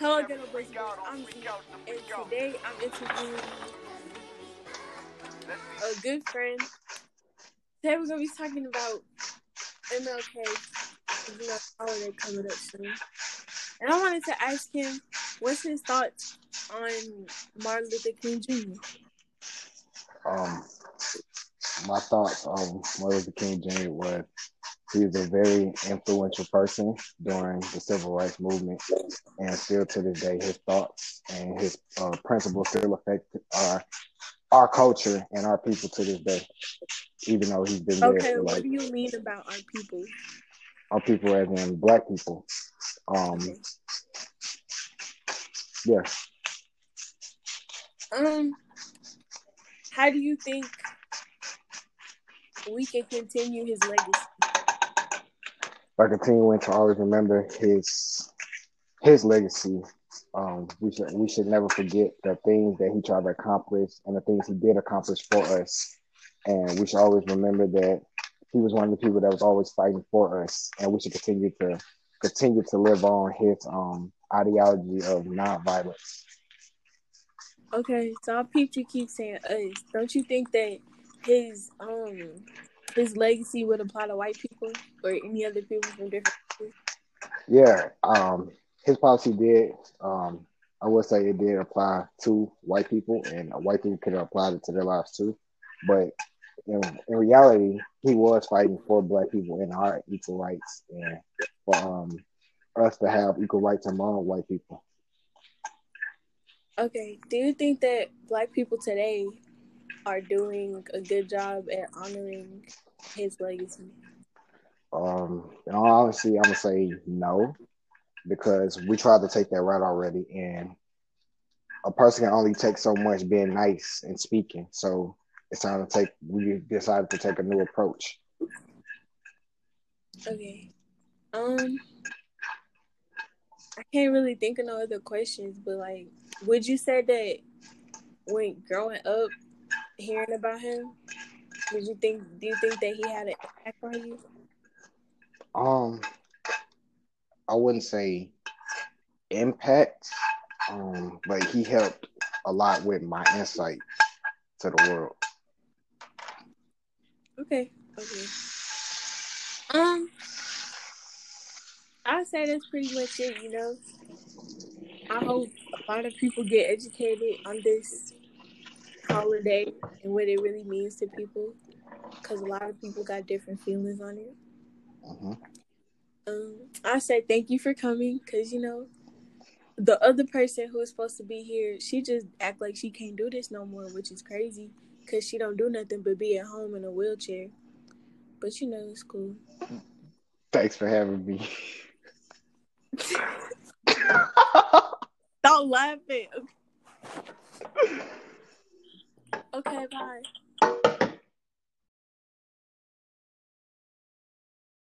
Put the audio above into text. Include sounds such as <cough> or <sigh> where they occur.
Hello, Ghetto Boys. I'm Z, and today I'm interviewing a good friend. Today we're gonna be talking about MLK. You know, holiday coming up soon, and I wanted to ask him what's his thoughts on Martin Luther King Jr. Um, my thoughts on Martin Luther King Jr. was he was a very influential person during the civil rights movement, and still to this day, his thoughts and his uh, principles still affect our our culture and our people to this day. Even though he's been Okay, there, what like do you mean about our people? our people, as in black people. Um, Okay. yeah, Um, how do you think we can continue his legacy? By continuing to always remember his his legacy. Um, we should we should never forget the things that he tried to accomplish and the things he did accomplish for us. And we should always remember that he was one of the people that was always fighting for us. And we should continue to continue to live on his um ideology of nonviolence. Okay, so I peeped you keep saying us. Don't you think that his um his legacy would apply to white people or any other people from different countries? Yeah, um, his policy did. Um, I would say it did apply to white people, and white people could have applied it to their lives too. But in, in reality, he was fighting for black people and our equal rights, and for um, us to have equal rights among white people. Okay, do you think that black people today are doing a good job at honoring his legacy? Um, in all honesty, I'm gonna say no, because we tried to take that route already, and a person can only take so much being nice and speaking. So it's time to take. We decided to take a new approach. Okay. Um I can't really think of no other questions, but like would you say that when growing up hearing about him, did you think do you think that he had an impact on you? Um, I wouldn't say impact, um, but he helped a lot with my insight to the world. Okay, okay. Um I'd say that's pretty much it, you know. I hope a lot of people get educated on this holiday and what it really means to people. Cause a lot of people got different feelings on it. hmm Um, I said thank you for coming because you know the other person who was supposed to be here, she just act like she can't do this no more, which is crazy because she don't do nothing but be at home in a wheelchair. But you know it's cool. Thanks for having me. <laughs> Stop laughing. <laughs> Okay, bye.